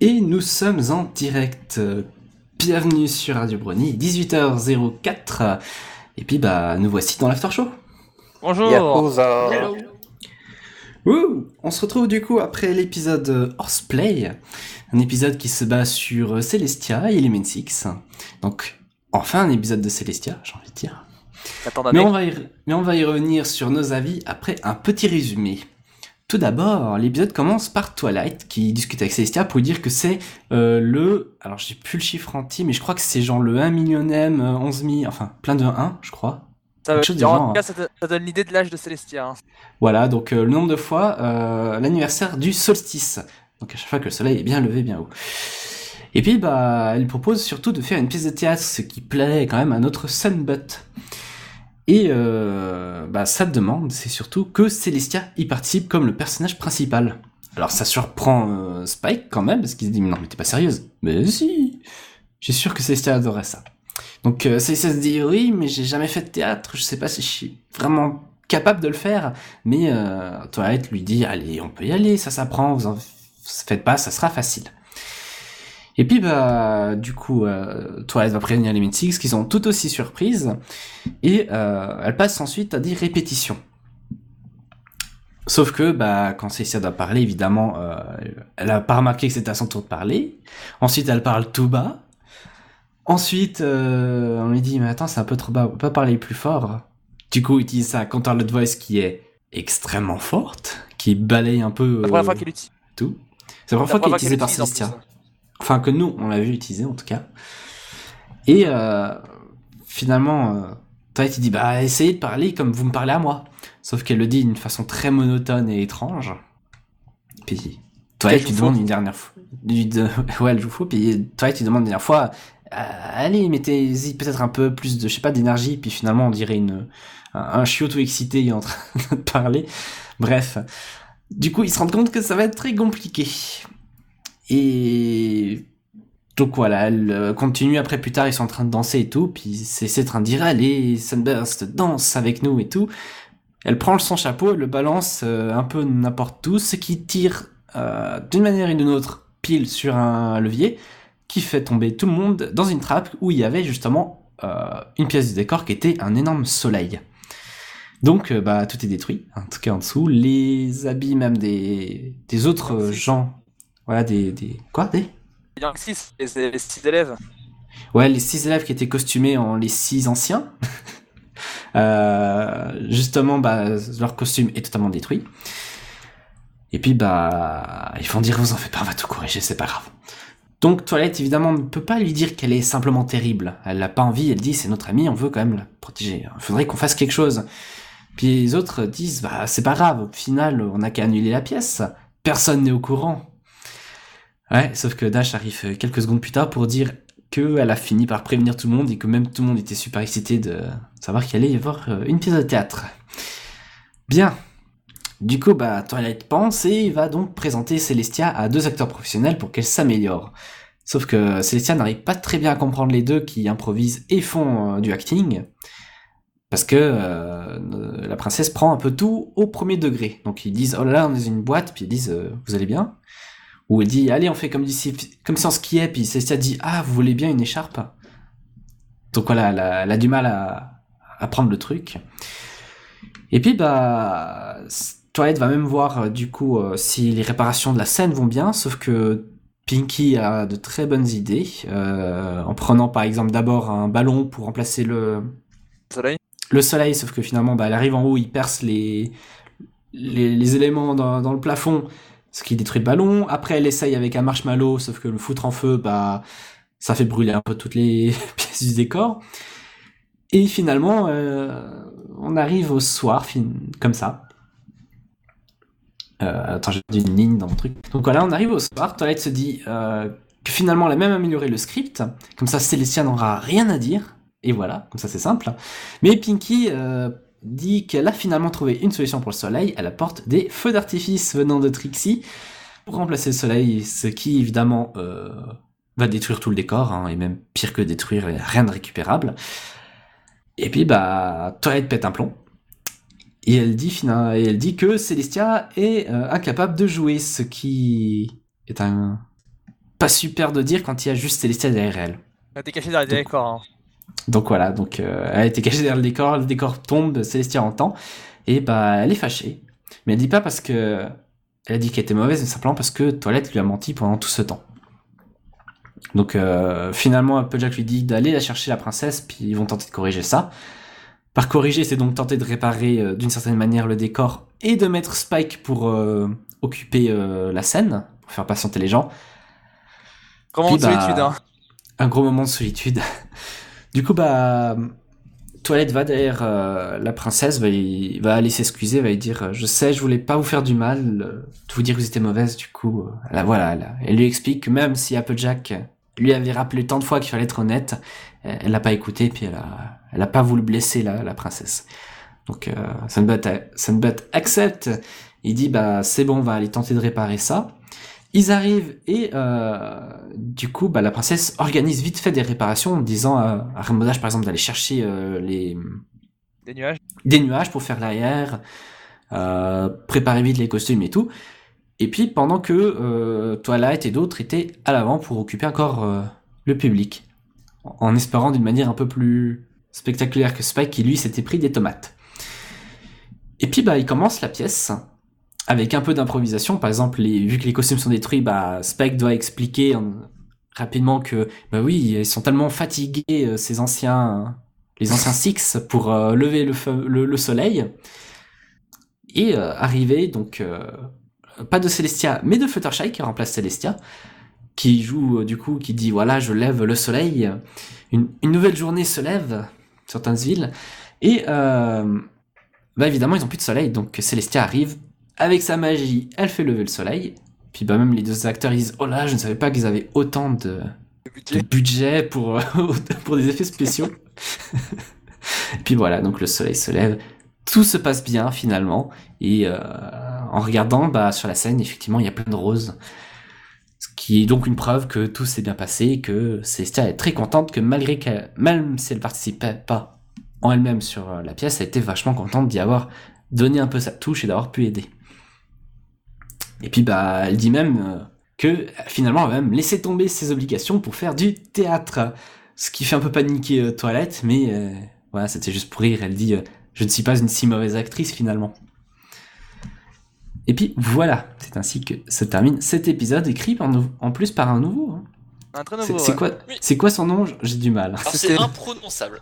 Et nous sommes en direct. Bienvenue sur Radio Brony, 18h04. Et puis bah nous voici dans l'after show. Bonjour. Yakuza. Ouh on se retrouve du coup après l'épisode Horseplay, un épisode qui se base sur Celestia et Element 6. Donc enfin un épisode de Celestia, j'ai envie de dire. Attends, Mais on, va y, re- mais on va y revenir sur nos avis après un petit résumé. Tout d'abord, l'épisode commence par Twilight qui discute avec Celestia pour lui dire que c'est euh, le... Alors j'ai plus le chiffre entier, mais je crois que c'est genre le 1 millionième, euh, 11 000... Enfin, plein de 1, je crois. ça, du en tout cas, ça, te- ça donne l'idée de l'âge de Célestia. hein. Voilà, donc euh, le nombre de fois euh, l'anniversaire du solstice. Donc à chaque fois que le soleil est bien levé, bien haut. Et puis bah, elle propose surtout de faire une pièce de théâtre, ce qui plaît quand même à notre Sunbutt. Et euh, bah, demande, c'est surtout que Celestia y participe comme le personnage principal. Alors ça surprend euh, Spike quand même, parce qu'il se dit mais non mais t'es pas sérieuse. Mais si, j'ai sûr que Celestia adorait ça. Donc euh, Celestia se dit oui mais j'ai jamais fait de théâtre, je sais pas si je suis vraiment capable de le faire. Mais euh, lui dit allez, on peut y aller, ça s'apprend, vous en faites pas, ça sera facile. Et puis bah du coup euh, Twilight va prévenir les Mythics qui sont tout aussi surprises et euh, elle passe ensuite à des répétitions. Sauf que bah quand Cécia doit parler évidemment euh, elle a pas remarqué que c'était à son tour de parler. Ensuite elle parle tout bas. Ensuite euh, on lui dit mais attends c'est un peu trop bas, on peut pas parler plus fort. Du coup, il utilise sa de voice qui est extrêmement forte, qui balaye un peu La première fois qu'il l'utilise. tout. C'est la première fois qu'il est utilisé par Celestia. Enfin, que nous, on l'a vu utiliser en tout cas. Et euh, finalement, euh, Twilight il dit Bah, essayez de parler comme vous me parlez à moi. Sauf qu'elle le dit d'une façon très monotone et étrange. Puis Twilight joue lui faux. demande une dernière fois. Ouais, elle joue faux. Puis Twilight lui demande une dernière fois euh, Allez, mettez-y peut-être un peu plus de, je sais pas, d'énergie. Puis finalement, on dirait une, un, un chiot tout excité en train de parler. Bref. Du coup, ils se rendent compte que ça va être très compliqué. Et donc voilà, elle euh, continue. Après plus tard, ils sont en train de danser et tout, puis c'est en train de dire allez, Sunburst, danse avec nous et tout. Elle prend son chapeau, elle le balance euh, un peu n'importe où, ce qui tire euh, d'une manière ou d'une autre pile sur un levier, qui fait tomber tout le monde dans une trappe où il y avait justement euh, une pièce du décor qui était un énorme soleil. Donc bah tout est détruit, en tout cas en dessous, les habits même des, des autres gens, voilà des, des quoi des? 6, et c'est les 6 élèves. Ouais, les six élèves qui étaient costumés en les six anciens. Euh, justement, bah, leur costume est totalement détruit. Et puis, bah, ils vont dire, vous en faites pas, on va tout corriger, c'est pas grave. Donc, Toilette, évidemment, ne peut pas lui dire qu'elle est simplement terrible. Elle n'a pas envie, elle dit, c'est notre amie, on veut quand même la protéger. Il faudrait qu'on fasse quelque chose. Puis les autres disent, bah, c'est pas grave, au final, on n'a qu'à annuler la pièce. Personne n'est au courant. Ouais, sauf que Dash arrive quelques secondes plus tard pour dire qu'elle a fini par prévenir tout le monde et que même tout le monde était super excité de savoir qu'il allait y avoir euh, une pièce de théâtre. Bien. Du coup, bah, Twilight pense et va donc présenter Celestia à deux acteurs professionnels pour qu'elle s'améliore. Sauf que Celestia n'arrive pas très bien à comprendre les deux qui improvisent et font euh, du acting. Parce que euh, la princesse prend un peu tout au premier degré. Donc ils disent, oh là là, on est une boîte, puis ils disent, euh, vous allez bien où elle dit allez on fait comme comme si on skiait puis Célestia dit ah vous voulez bien une écharpe? Donc voilà elle a, elle a du mal à, à prendre le truc. Et puis bah Twilight va même voir euh, du coup euh, si les réparations de la scène vont bien. Sauf que Pinky a de très bonnes idées. Euh, en prenant par exemple d'abord un ballon pour remplacer le Soleil. le soleil, sauf que finalement, bah, elle arrive en haut, il perce les, les, les éléments dans, dans le plafond, ce qui détruit le ballon. Après, elle essaye avec un marshmallow, sauf que le foutre en feu, bah, ça fait brûler un peu toutes les pièces du décor. Et finalement, euh, on arrive au soir, comme ça. Euh, attends, j'ai une ligne dans mon truc. Donc voilà, on arrive au soir. Twilight se dit euh, que finalement, elle a même amélioré le script. Comme ça, Célestia n'aura rien à dire. Et voilà, comme ça, c'est simple. Mais Pinky dit qu'elle a finalement trouvé une solution pour le soleil. Elle apporte des feux d'artifice venant de Trixie pour remplacer le soleil, ce qui évidemment euh, va détruire tout le décor, hein, et même pire que détruire, il y a rien de récupérable. Et puis bah, Twilight pète un plomb. Et elle dit, fina- et elle dit que Celestia est euh, incapable de jouer, ce qui est un pas super de dire quand il y a juste Célestia derrière elle. Elle était cachée dans les décors. Hein. Donc voilà, donc euh, elle était cachée derrière le décor, le décor tombe, Célestia entend, et bah elle est fâchée. Mais elle dit pas parce que elle a dit qu'elle était mauvaise, mais simplement parce que Toilette lui a menti pendant tout ce temps. Donc euh, finalement, Applejack lui dit d'aller la chercher la princesse, puis ils vont tenter de corriger ça. Par corriger, c'est donc tenter de réparer euh, d'une certaine manière le décor et de mettre Spike pour euh, occuper la scène, pour faire patienter les gens. Comment de Puis, bah, solitude, hein. Un gros moment de solitude. du coup, bah, Toilette va derrière euh, la princesse, va, aller s'excuser, va lui dire euh, Je sais, je voulais pas vous faire du mal, euh, vous dire que vous étiez mauvaise, du coup. euh, a- voilà, elle, lui explique que même si Applejack lui avait rappelé tant de fois qu'il fallait être honnête, elle l'a pas écouté, puis elle a, elle a pas voulu blesser la, la princesse. Donc, euh, Sunbut accepte. Il dit Bah, c'est bon, on va aller tenter de réparer ça. Ils arrivent et euh, du coup, bah, la princesse organise vite fait des réparations en disant à, à Rainbow-Dash, par exemple, d'aller chercher euh, les, Des nuages. des nuages pour faire l'arrière, euh, préparer vite les costumes et tout. Et puis pendant que euh, Twilight et d'autres étaient à l'avant pour occuper encore euh, le public, en espérant d'une manière un peu plus spectaculaire que Spike qui lui s'était pris des tomates. Et puis bah il commence la pièce avec un peu d'improvisation. Par exemple, vu que les costumes sont détruits, bah Spike doit expliquer euh, rapidement que bah oui ils sont tellement fatigués euh, ces anciens les anciens Six pour euh, lever le, soleil. Et euh, arriver donc pas de Celestia mais de Fluttershy qui remplace Celestia qui joue du coup qui dit voilà je lève le soleil. Une, nouvelle journée se lève sur Townsville. Et bah évidemment ils ont plus de soleil. Donc Celestia arrive avec sa magie elle fait lever le soleil puis bah même les deux acteurs ils disent oh là je ne savais pas qu'ils avaient autant de budget. pour, euh, pour des effets spéciaux. Puis voilà, donc le soleil se lève, tout se passe bien finalement, et euh, en regardant bah, sur la scène, effectivement, il y a plein de roses, ce qui est donc une preuve que tout s'est bien passé, et que Célestia est très contente que malgré qu'elle, même si elle participait pas en elle-même sur euh, la pièce, elle était vachement contente d'y avoir donné un peu sa touche et d'avoir pu aider. Et puis bah, elle dit même euh, que finalement elle va même laisser tomber ses obligations pour faire du théâtre. Ce qui fait un peu paniquer euh, Toilette, mais euh, voilà, c'était juste pour rire. Elle dit euh, Je ne suis pas une si mauvaise actrice finalement. Et puis voilà, c'est ainsi que se termine cet épisode écrit en, plus par un nouveau. hein. Un très C'est nouveau. c'est ouais. quoi, Oui. quoi son nom? J'ai du mal. C'est imprononçable.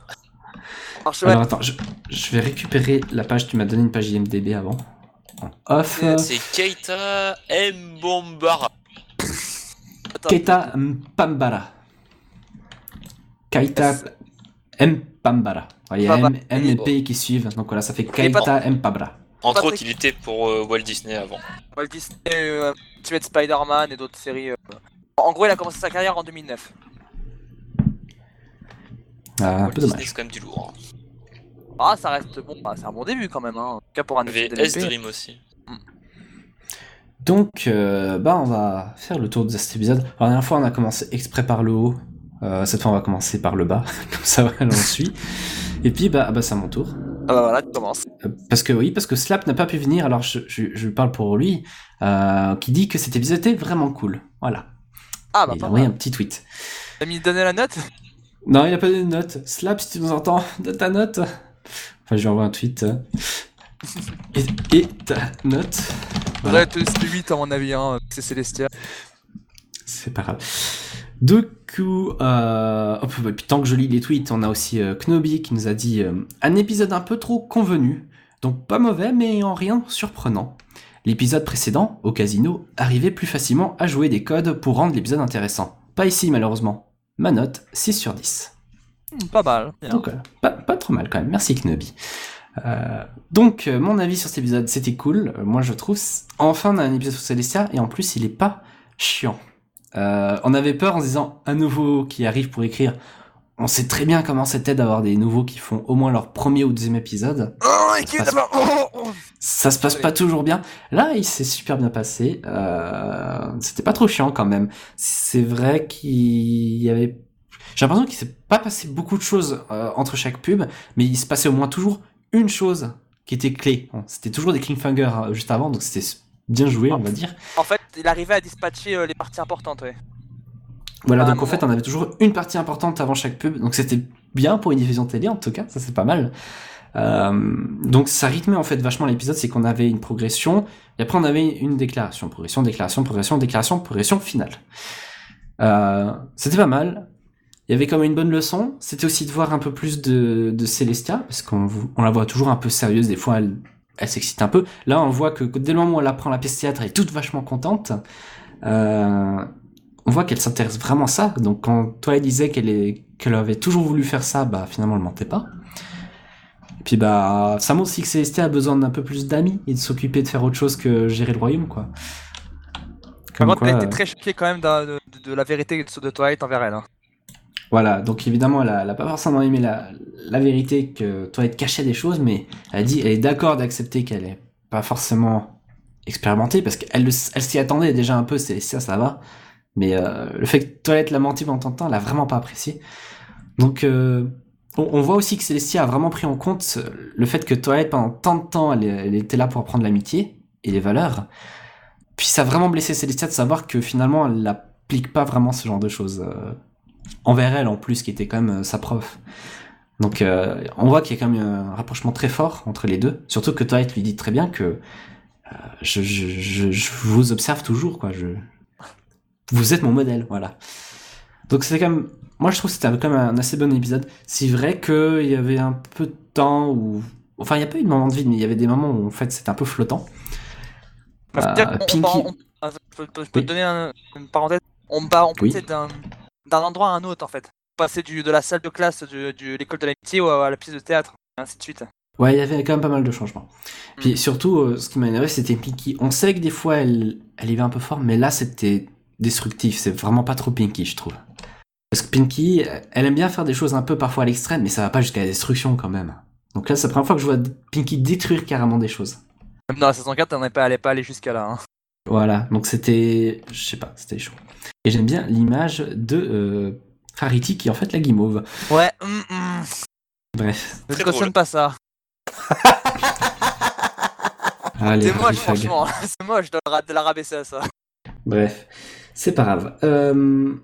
Alors, je- ouais, Alors attends, je, je vais récupérer la page. Tu m'as donné une page IMDB avant. Off. C'est- C'est Keita Mbombara. attends. Keita Mpambara. Keita Mpambara. Il y a. M, M et P qui suivent. Donc voilà, ça fait Keita Mpambara. Entre autres, il était pour euh, Walt Disney avant. Walt Disney, euh, Ultimate Spider-Man et d'autres séries. euh. En gros, il a commencé sa carrière en 2009. Ah, un Walt peu Disney, dommage. c'est quand même du lourd. hein. Ah, ça reste bon. Ah, c'est un bon début quand même. Hein. En tout cas pour un DLP. S-Dream aussi. Donc, euh, bah, on va faire le tour de cet épisode. Alors, la dernière fois, on a commencé exprès par le haut. Euh, cette fois, on va commencer par le bas. Comme ça, on suit. Et puis, bah, bah c'est à mon tour. Ah bah voilà, tu commences. Euh, Parce que oui, parce que Slap n'a pas pu venir, alors je, je, je parle pour lui, euh, qui dit que cet épisode était vraiment cool. Voilà. Ah bah il a envoyé un petit tweet. T'as mis donner la note? Non, il a pas donné de note. Slap, si tu nous entends, de ta note. Enfin, je lui envoie un tweet. Et, et ta note. Voilà. être 8 à mon avis. Hein. C'est Célestia. C'est pas grave. Du coup, euh... hop, et puis tant que je lis les tweets, on a aussi euh, Knobi qui nous a dit euh, un épisode un peu trop convenu, donc pas mauvais mais en rien surprenant. L'épisode précédent, au casino, arrivait plus facilement à jouer des codes pour rendre l'épisode intéressant. Pas ici malheureusement. Ma note, 6 sur 10. Hmm, pas mal. Bien. Donc, euh, pas, pas trop mal quand même. Merci Knobi. Euh, donc, euh, mon avis sur cet épisode, c'était cool. Euh, moi, je trouve. Enfin, on a un épisode sur Celestia et en plus, il est pas chiant. Euh, on avait peur en se disant un nouveau qui arrive pour écrire. On sait très bien comment c'était d'avoir des nouveaux qui font au moins leur premier ou deuxième épisode. Oh, équipe passe- d'abord oh, oh. Ça se passe pas toujours bien. Là, il s'est super bien passé. Euh, c'était pas trop chiant quand même. C'est vrai qu'il y avait. J'ai l'impression qu'il s'est pas passé beaucoup de choses euh, entre chaque pub, mais il se passait au moins toujours une chose qui était clé. Bon, c'était toujours des cliffhangers euh, juste avant, donc c'était bien joué, on va dire. En fait, il arrivait à dispatcher euh, les parties importantes, ouais. Voilà, un donc en fait, on avait toujours une partie importante avant chaque pub, donc c'était bien pour une diffusion télé en tout cas, ça c'est pas mal. Euh, donc ça rythmait en fait vachement l'épisode, c'est qu'on avait une progression, et après on avait une déclaration, progression, déclaration, progression, déclaration, progression finale. Euh, c'était pas mal. Il y avait comme une bonne leçon, c'était aussi de voir un peu plus de, de Célestia, parce qu'on on la voit toujours un peu sérieuse, des fois elle, elle s'excite un peu. Là on voit que dès le moment où elle apprend la pièce théâtre, elle est toute vachement contente. Euh, on voit qu'elle s'intéresse vraiment à ça. Donc quand toi elle disait qu'elle avait toujours voulu faire ça, bah finalement elle mentait pas. Et puis bah ça montre aussi que Célestia a besoin d'un peu plus d'amis et de s'occuper de faire autre chose que gérer le royaume quoi. Par Comme contre, elle était euh, très choquée quand même de, de- de la vérité de, de Twilight envers elle. hein. Voilà, donc évidemment elle a, elle a pas forcément aimé la, la vérité que Toilette cachait des choses, mais elle dit elle est d'accord d'accepter qu'elle est pas forcément expérimentée parce qu'elle le- elle s'y attendait déjà un peu, Célestia ça va, mais euh, le fait que Toilette l'a menti pendant tant de temps, elle a vraiment pas apprécié. Donc euh, on, voit aussi que Célestia a vraiment pris en compte le fait que Toilette pendant tant de temps elle, était là pour apprendre l'amitié et les valeurs. Puis ça a vraiment blessé Célestia de savoir que finalement elle n'applique pas vraiment ce genre de choses. euh, envers elle en plus, qui était quand même euh, sa prof. Donc euh, on voit qu'il y a quand même un rapprochement très fort entre les deux. Surtout que Twilight lui dit très bien que euh, je, je, je, je vous observe toujours, quoi. Je... Vous êtes mon modèle, voilà. Donc c'était quand même... Moi je trouve que c'était quand même un assez bon épisode. C'est vrai qu'il y avait un peu de temps où... Enfin il n'y a pas eu de moment de vide, mais il y avait des moments où en fait c'était un peu flottant. Euh, on on- ah, je peux, je peux- je peux Oui. te donner un- une parenthèse. On, part, on Oui. d'un d'un endroit à un autre en fait. Passer du, de la salle de classe de, de l'école de l'amitié à à la pièce de théâtre, et ainsi de suite. Ouais, il y avait quand même pas mal de changements. Puis surtout, euh, ce qui m'a énervé, c'était Pinky. On sait que des fois, elle, elle y va un peu fort, mais là, c'était destructif. C'est vraiment pas trop Pinky, je trouve. Parce que Pinky, elle aime bien faire des choses un peu parfois à l'extrême, mais ça va pas jusqu'à la destruction quand même. Donc là, c'est la première fois que je vois Pinky détruire carrément des choses. Même dans la saison 4, on n'est pas allé pas aller jusqu'à là. hein. Voilà, donc c'était... Je sais pas, c'était chaud. Et j'aime bien l'image de euh, Rarity qui est en fait la guimauve. Ouais, hum, hum. Bref. ne cautionne pas ça. Allez, C'est moche, franchement. C'est moche de, la- de la rabaisser à ça. Bref, c'est pas grave. Euh...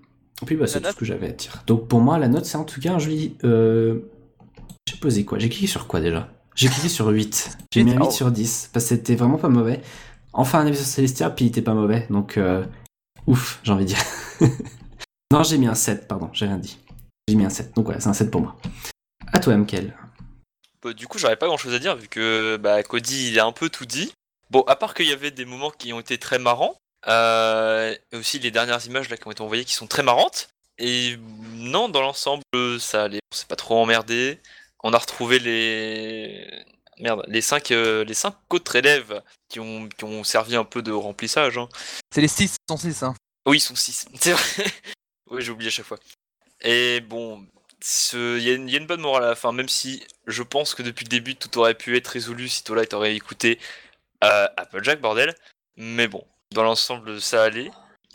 Puis bah, c'est tout ce que j'avais à dire. Donc pour moi, la note, c'est en tout cas un joli. Euh... J'ai posé quoi? J'ai cliqué sur quoi déjà? J'ai cliqué sur 8. J'ai mis un 8 Oh. sur 10 parce que c'était vraiment pas mauvais. Enfin, un avis sur Celestia, puis il était pas mauvais. Donc, euh... ouf, j'ai envie de dire. non, j'ai mis un 7, pardon, j'ai rien dit. J'ai mis un 7, donc voilà, c'est un 7 pour moi. À toi, Mkel. Bah, du coup, j'aurais pas grand chose à dire vu que bah, Cody il a un peu tout dit. Bon, à part qu'il y avait des moments qui ont été très marrants, euh, et aussi les dernières images qui ont été envoyées qui sont très marrantes. Et non, dans l'ensemble, ça allait. On s'est pas trop emmerdé. On a retrouvé les merde, les cinq, euh, les cinq autres élèves qui ont, qui ont servi un peu de remplissage. hein. C'est les 6, sont 6. Hein. Oui, ils sont 6. C'est vrai. oui, j'ai oublié à chaque fois. Et bon, il y, a une- il y a une bonne morale à la fin, même si je pense que depuis le début, tout aurait pu être résolu si Twilight aurait écouté euh, Applejack, bordel. Mais bon, dans l'ensemble, ça allait.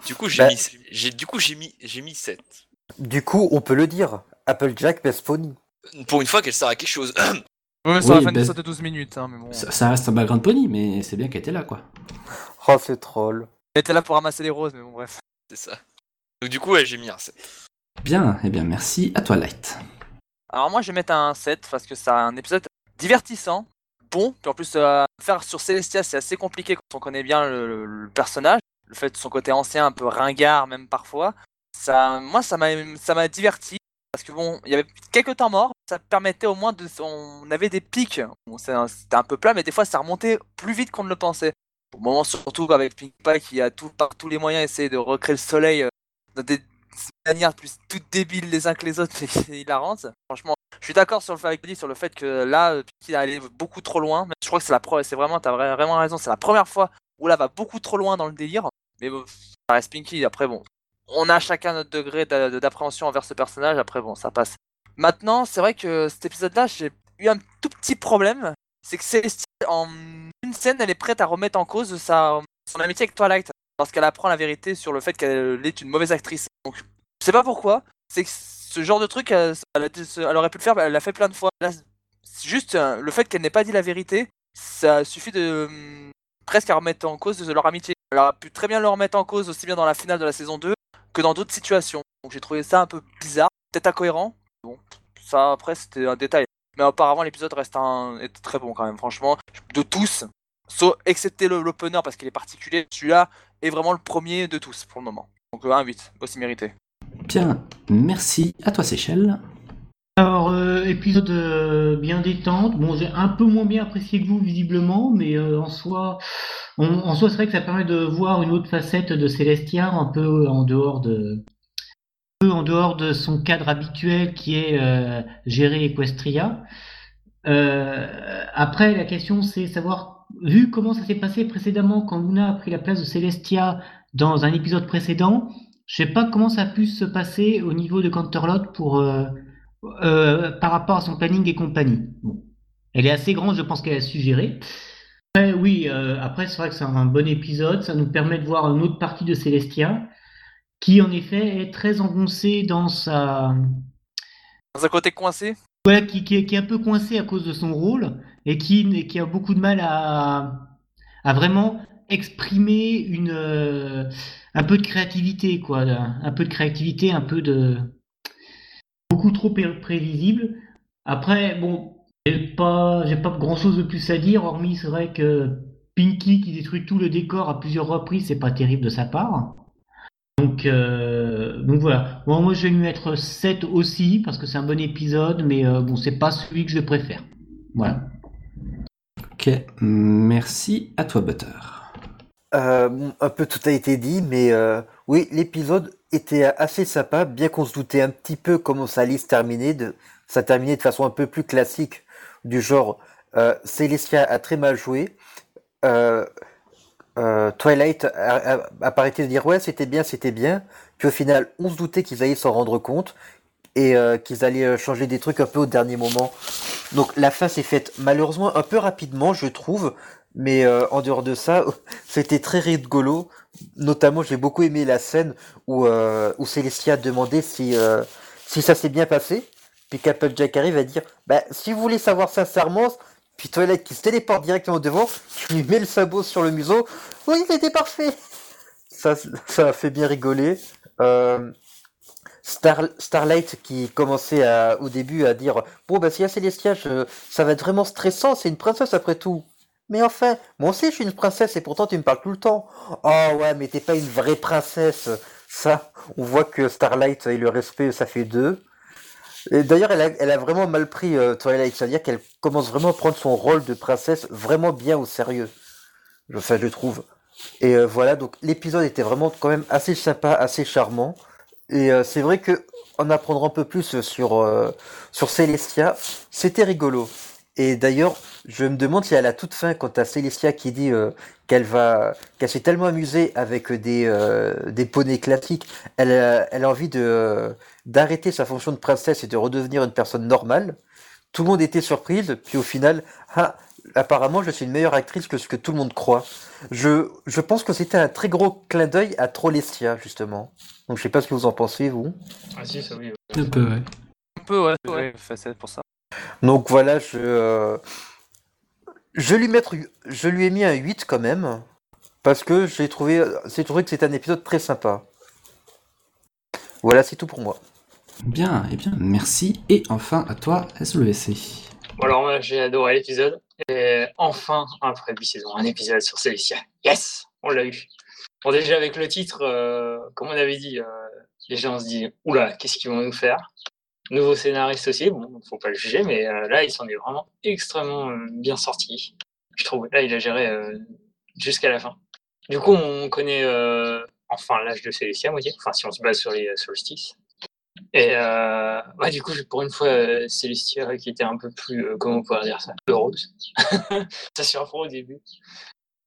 Du coup, j'ai Bah- mis, j'ai, du coup, j'ai mis, j'ai mis 7. Du coup, on peut le dire. Applejack Best Pony. Pour une fois qu'elle sert à quelque chose. Ouais, mais Oui, ça va faire bah- de 12 minutes. Hein, mais bon. Ça, ça reste un background pony, mais c'est bien qu'elle était là, quoi. Oh, c'est troll. Elle était là pour ramasser les roses, mais bon, bref. C'est ça. Donc du coup, ouais, j'ai mis un 7. Bien, eh bien, merci. À toi, Light. Alors moi je vais mettre un 7 parce que c'est un épisode divertissant, bon, puis en plus euh, faire sur Celestia c'est assez compliqué quand on connaît bien le, le- le personnage, le fait de son côté ancien un peu ringard même parfois, ça, moi ça m'a ça m'a diverti parce que bon, il y avait quelques temps morts, ça permettait au moins de, on avait des pics, c'était un peu plat mais des fois ça remontait plus vite qu'on ne le pensait. Au moment surtout avec Pink Pie qui a tout, par tous les moyens essayé de recréer le soleil euh, dans des manières plus toutes débiles les uns que les autres, c'est hilarante. Franchement, je suis d'accord sur le fait avec Eddie sur le fait que là, euh, Pinky est allé beaucoup trop loin. Mais je crois que c'est la pre- c'est vraiment, t'as vra- vraiment raison, c'est la première fois où là va beaucoup trop loin dans le délire. Mais bon, ça reste Pinky. Après bon, on a chacun notre degré d'a- de- d'appréhension envers ce personnage. Après bon, ça passe. Maintenant, c'est vrai que cet épisode-là, j'ai eu un tout petit problème. C'est que Célestine, en une scène, elle est prête à remettre en cause sa, son amitié avec Twilight lorsqu'elle apprend la vérité sur le fait qu'elle est une mauvaise actrice. Donc, je sais pas pourquoi. C'est que ce genre de truc, elle, aurait pu le faire, elle l'a fait plein de fois. Juste euh, le fait qu'elle n'ait pas dit la vérité, ça suffit de hum, presque à remettre en cause leur amitié. Elle aurait pu très bien le remettre en cause aussi bien dans la finale de la saison 2 que dans d'autres situations. Donc j'ai trouvé ça un peu bizarre, peut-être incohérent. Bon, ça après c'était un détail. Mais apparemment l'épisode reste un... très bon quand même, franchement. De tous, sauf excepté l'opener parce qu'il est particulier, celui-là est vraiment le premier de tous pour le moment. Donc euh, un 8, aussi mérité. Bien, merci à toi Seychelles. Alors, euh, épisode euh, bien détente. Bon, j'ai un peu moins bien apprécié que vous, visiblement, mais euh, en soi, en soi, c'est vrai que ça permet de voir une autre facette de Celestia, un peu en dehors de, un peu en dehors de son cadre habituel qui est gérer Equestria. Après, la question, c'est savoir, vu comment ça s'est passé précédemment, quand Luna a pris la place de Celestia dans un épisode précédent, je sais pas comment ça a pu se passer au niveau de Canterlot pour euh, par rapport à son planning et compagnie. Bon. Elle est assez grande, je pense qu'elle a su gérer. Après, oui, euh, après, c'est vrai que c'est un bon épisode. Ça nous permet de voir une autre partie de Célestia, qui en effet est très engoncée dans sa. Dans un côté coincé, Voilà, qui, qui est, qui est un peu coincée à cause de son rôle et qui, qui a beaucoup de mal à, à vraiment exprimer une, euh, un peu de créativité, quoi. Un peu de créativité, un peu de. Beaucoup trop pré- prévisible. Après, bon, j'ai pas, j'ai pas grand chose de plus à dire, hormis c'est vrai que Pinky qui détruit tout le décor à plusieurs reprises, c'est pas terrible de sa part. Donc, euh, donc voilà. Bon, moi je vais lui mettre 7 aussi, parce que c'est un bon épisode, mais euh, bon, c'est pas celui que je préfère. Voilà. Ok, merci à toi Butter. Euh, un peu tout a été dit, mais euh, oui, l'épisode était assez sympa, bien qu'on se doutait un petit peu comment ça allait se terminer. De, ça terminait de façon un peu plus classique, du genre euh, Celestia a très mal joué. Euh, euh, Twilight de dire ouais, c'était bien, c'était bien. Puis au final, on se doutait qu'ils allaient s'en rendre compte et euh, qu'ils allaient euh, changer des trucs un peu au dernier moment. Donc la fin s'est faite malheureusement un peu rapidement, je trouve. Mais euh, en dehors de ça, c'était très rigolo. Notamment, j'ai beaucoup aimé la scène où, euh, où Célestia demandait si, euh, si ça s'est bien passé. Puis qu'Applejack arrive à dire bah, si vous voulez savoir sincèrement, puis Toilette qui se téléporte directement devant, tu lui mets le sabot sur le museau. Oui, c'était parfait Ça, ça a fait bien rigoler. Star, Starlight qui commençait au début à dire Bon, bah, si y a Célestia, je- ça va être vraiment stressant, c'est une princesse après tout. Mais enfin, moi aussi je suis une princesse et pourtant tu me parles tout le temps. Oh ouais, mais t'es pas une vraie princesse. Ça, on voit que Starlight et le respect, ça fait deux. Et d'ailleurs, elle a, vraiment mal pris euh, Twilight, c'est-à-dire qu'elle commence vraiment à prendre son rôle de princesse vraiment bien au sérieux. Enfin, je trouve. Et euh, voilà, donc l'épisode était vraiment quand même assez sympa, assez charmant. Et euh, c'est vrai que en apprendre un peu plus sur, euh, sur Celestia, c'était rigolo. Et d'ailleurs, je me demande si à la toute fin, quand t'as Celestia qui dit euh, qu'elle va, qu'elle s'est tellement amusée avec des, euh, des poneys classiques, elle a, elle a envie de euh, d'arrêter sa fonction de princesse et de redevenir une personne normale. Tout le monde était surprise, puis au final, ah, apparemment, je suis une meilleure actrice que ce que tout le monde croit. Je, je pense que c'était un très gros clin d'œil à Trollestia, justement. Donc je sais pas ce que vous en pensez, vous. Ah si, ça oui. Un peu, ouais. un peu, ouais, ouais, c'est pour ça. Donc voilà, je, euh, je, lui mettre, je lui ai mis un 8 quand même, parce que j'ai trouvé, j'ai trouvé que c'était un épisode très sympa. Voilà, c'est tout pour moi. Bien, et bien, merci. Et enfin à toi SLEC. Bon, alors moi j'ai adoré l'épisode. Et enfin, après 8 saisons, un épisode sur Célestia. Yes On l'a eu. Bon déjà avec le titre, euh, comme on avait dit, euh, les gens se disent Oula, qu'est-ce qu'ils vont nous faire? Nouveau scénariste aussi, bon, faut pas le juger, mais euh, là il s'en est vraiment extrêmement euh, bien sorti. Je trouve. Là il a géré euh, jusqu'à la fin. Du coup, on connaît enfin l'âge de Célestia, moitié, enfin si on se base sur les solstices. Et ouais, du coup, pour une fois, Célestia qui était un peu plus, comment pourrait dire ça, heureuse. ça surprend au début.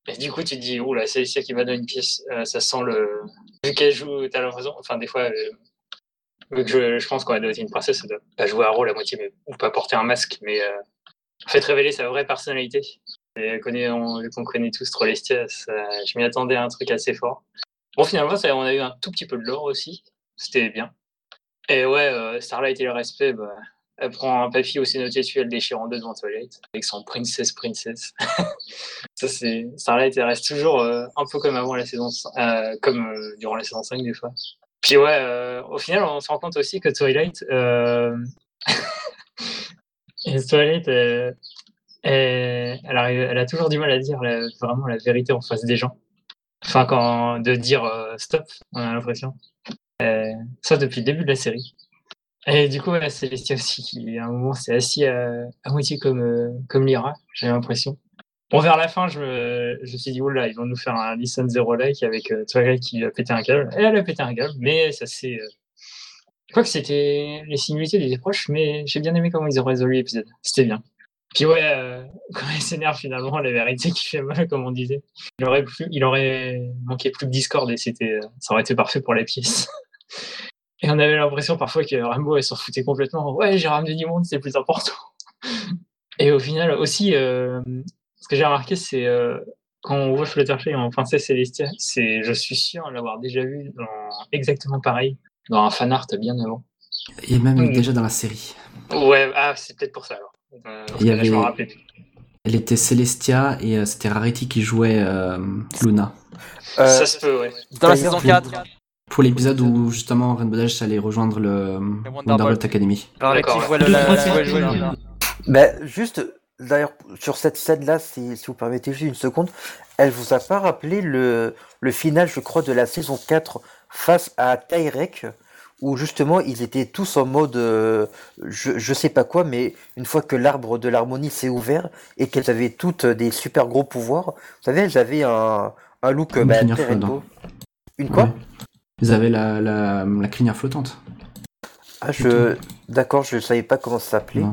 Et du coup, tu te dis, là, Célestia qui va dans une pièce, ça sent le. Vu qu'elle joue, t'as l'impression, enfin, des fois, je, pense qu'on doit être une princesse, elle doit pas jouer un rôle à moitié, mais, ou pas porter un masque, mais euh, en fait, révéler sa vraie personnalité. On, vu qu'on connaît tous Trollestia, ça- je m'y attendais à un truc assez fort. Bon, finalement, ça, on a eu un tout petit peu de lore aussi. C'était bien. Et ouais, euh, Starlight et le respect, bah, elle prend un papier aussi noté dessus, elle déchire en deux devant Twilight, avec son Princess Princess. ça. Starlight, elle reste toujours euh, un peu comme avant la saison, euh, comme euh, durant la saison 5 des fois. Puis ouais, euh, au final, on se rend compte aussi que Twilight, euh... Twilight, euh, elle, a toujours du mal à dire vraiment la vérité en face des gens. Enfin, quand de dire stop, on a l'impression. Ça depuis le début de la série. Et du coup, ouais, Célestia aussi, qui à un moment s'est assis à, à moitié comme, comme Lyra, j'ai l'impression. Bon, vers la fin, je me, je me suis dit, oula, ils vont nous faire un Listen Zero Like avec euh, Twilight qui a pété un câble. Et elle a pété un câble, mais ça c'est. Euh... Je que c'était. Les similitudes étaient proches, mais j'ai bien aimé comment ils ont résolu l'épisode. C'était bien. Puis ouais, euh, quand elle s'énerve finalement, la vérité qui fait mal, comme on disait. Il aurait, plus, il aurait manqué plus que Discord et c'était, ça aurait été parfait pour la pièce. Et on avait l'impression parfois que Rambo s'en foutait complètement. Ouais, j'ai ramené du monde, c'est plus important. Et au final aussi, euh, ce que j'ai remarqué, c'est euh, quand on voit Fluttershy en princesse Célestia, c'est, je suis sûr l'avoir déjà vu dans exactement pareil, dans un fan art bien avant. Et même Mm. déjà dans la série. Ouais, ah, c'est peut-être pour ça alors. Euh, Il y là, je avait- rappelais plus. Elle était Celestia et euh, c'était Rarity qui jouait euh, Luna. Euh, ça se peut, ouais. Dans la saison je- 4, Pour l'épisode où justement Rainbow Dash allait rejoindre le Wonderbolt. Wonderbolt Academy. qui jouait le- la- Ouais, qui jouait le- le- Ben, juste, d'ailleurs, sur cette scène-là, si, si vous permettez juste une seconde, elle vous a pas rappelé le, le final, je crois, de la saison 4 face à Tyrek, où justement ils étaient tous en mode euh, je, je sais pas quoi, mais une fois que l'arbre de l'harmonie s'est ouvert et qu'elles avaient toutes des super gros pouvoirs, vous savez, elles avaient un, un look Une bah, très. Une quoi? Ouais. Ils avaient la, la, la crinière flottante. Ah, je. D'accord, je savais pas comment ça s'appelait.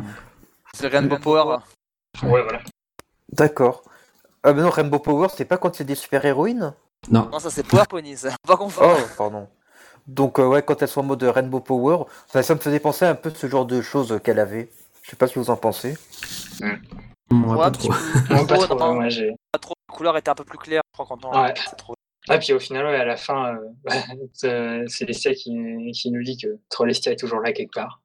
C'est Rainbow Power. Ouais, voilà. D'accord. Ah, mais non, Rainbow Power, c'est pas quand c'est des super-héroïnes Non, Non, ça c'est Power Ponies. Pas Oh, confondre. pardon. Donc, euh, ouais, quand elles sont en mode Rainbow Power, ça, ça me faisait penser un peu de ce genre de choses qu'elle avait. Je sais pas ce que vous en pensez. moi Ouais, pas trop. Non, pas Trop, non, moi, j'ai- pas trop. La couleur était un peu plus claire, je crois, quand on Ouais. c'est trop. Ah, puis au final, ouais, à la fin, euh, euh, c'est Lestia qui, qui nous dit que Trollestia est toujours là quelque part.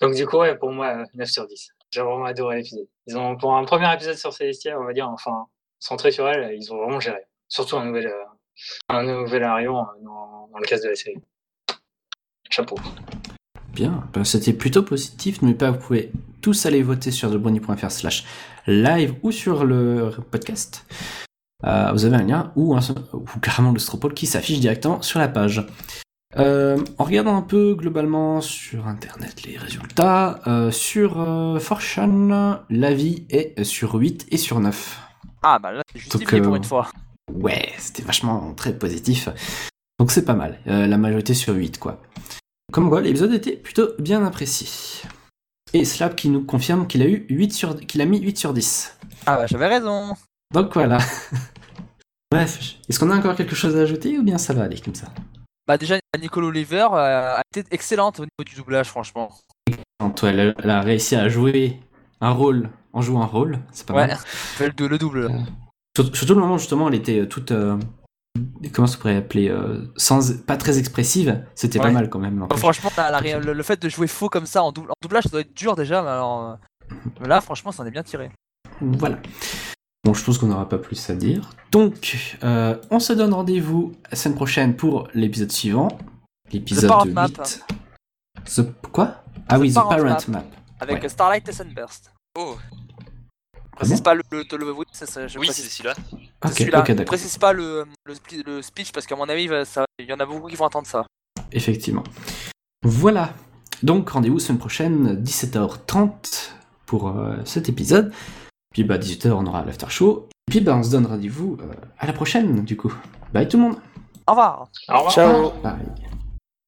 Donc, du coup, ouais, pour moi, euh, 9 sur 10. J'ai vraiment adoré l'épisode. Ils ont, pour un premier épisode sur Célestia, on va dire, enfin, centré sur elle, ils ont vraiment géré. Surtout un nouvel, euh, un nouvel Arion euh, dans, le cas de la série. Chapeau. Bien, ben, c'était plutôt positif. N'oubliez pas, vous pouvez tous aller voter sur thebrony.fr slash live ou sur le podcast. Euh, vous avez un lien ou, un, ou carrément le Stropole qui s'affiche directement sur la page. Euh, en regardant un peu globalement sur internet les résultats, euh, sur euh, Fortune, l'avis est sur 8 et sur 9. Ah, bah là, c'est justifié pour euh, une fois. Ouais, c'était vachement très positif. Donc c'est pas mal. Euh, la majorité sur 8, quoi. Comme quoi, l'épisode était plutôt bien apprécié. Et Slap qui nous confirme qu'il a eu 8 sur qu'il a mis 8 sur 10. Ah, bah j'avais raison. Donc voilà. Bref, est-ce qu'on a encore quelque chose à ajouter ou bien ça va aller comme ça? Bah, déjà, Nicole Oliver euh, a été excellente au niveau du doublage, franchement. Quand elle, elle a réussi à jouer un rôle en jouant un rôle, c'est pas Ouais, mal. le, le- le double. Surtout, surtout le moment justement, elle était toute. euh, comment ça pourrait appeler euh, sans, Pas très expressive, c'était pas Ouais. mal quand même. n'empêche. Franchement, la- la ré- le, le fait de jouer faux comme ça en, double, en doublage, ça doit être dur déjà, mais alors. euh, Là, franchement, ça en est bien tiré. Voilà. Bon, je pense qu'on n'aura pas plus à dire. Donc, euh, on se donne rendez-vous la semaine prochaine pour l'épisode suivant. L'épisode Parent 8. Map. The... Quoi? Ah oui, The Parent Parent Map. Map. Avec Ouais. Starlight et Sunburst. Oh, Précise pas le. le, le- oui, c'est celui-là. Ok, précise pas le, le, spli- le speech parce qu'à mon avis, il y en a beaucoup qui vont entendre ça. Effectivement. Voilà. Donc, rendez-vous semaine prochaine, 17h30 pour euh, cet épisode. Puis, bah, 18h, on aura l'after show. Et puis, bah, on se donne rendez-vous euh, à la prochaine, du coup. Bye tout le monde. Au revoir. Au revoir. Ciao Bye.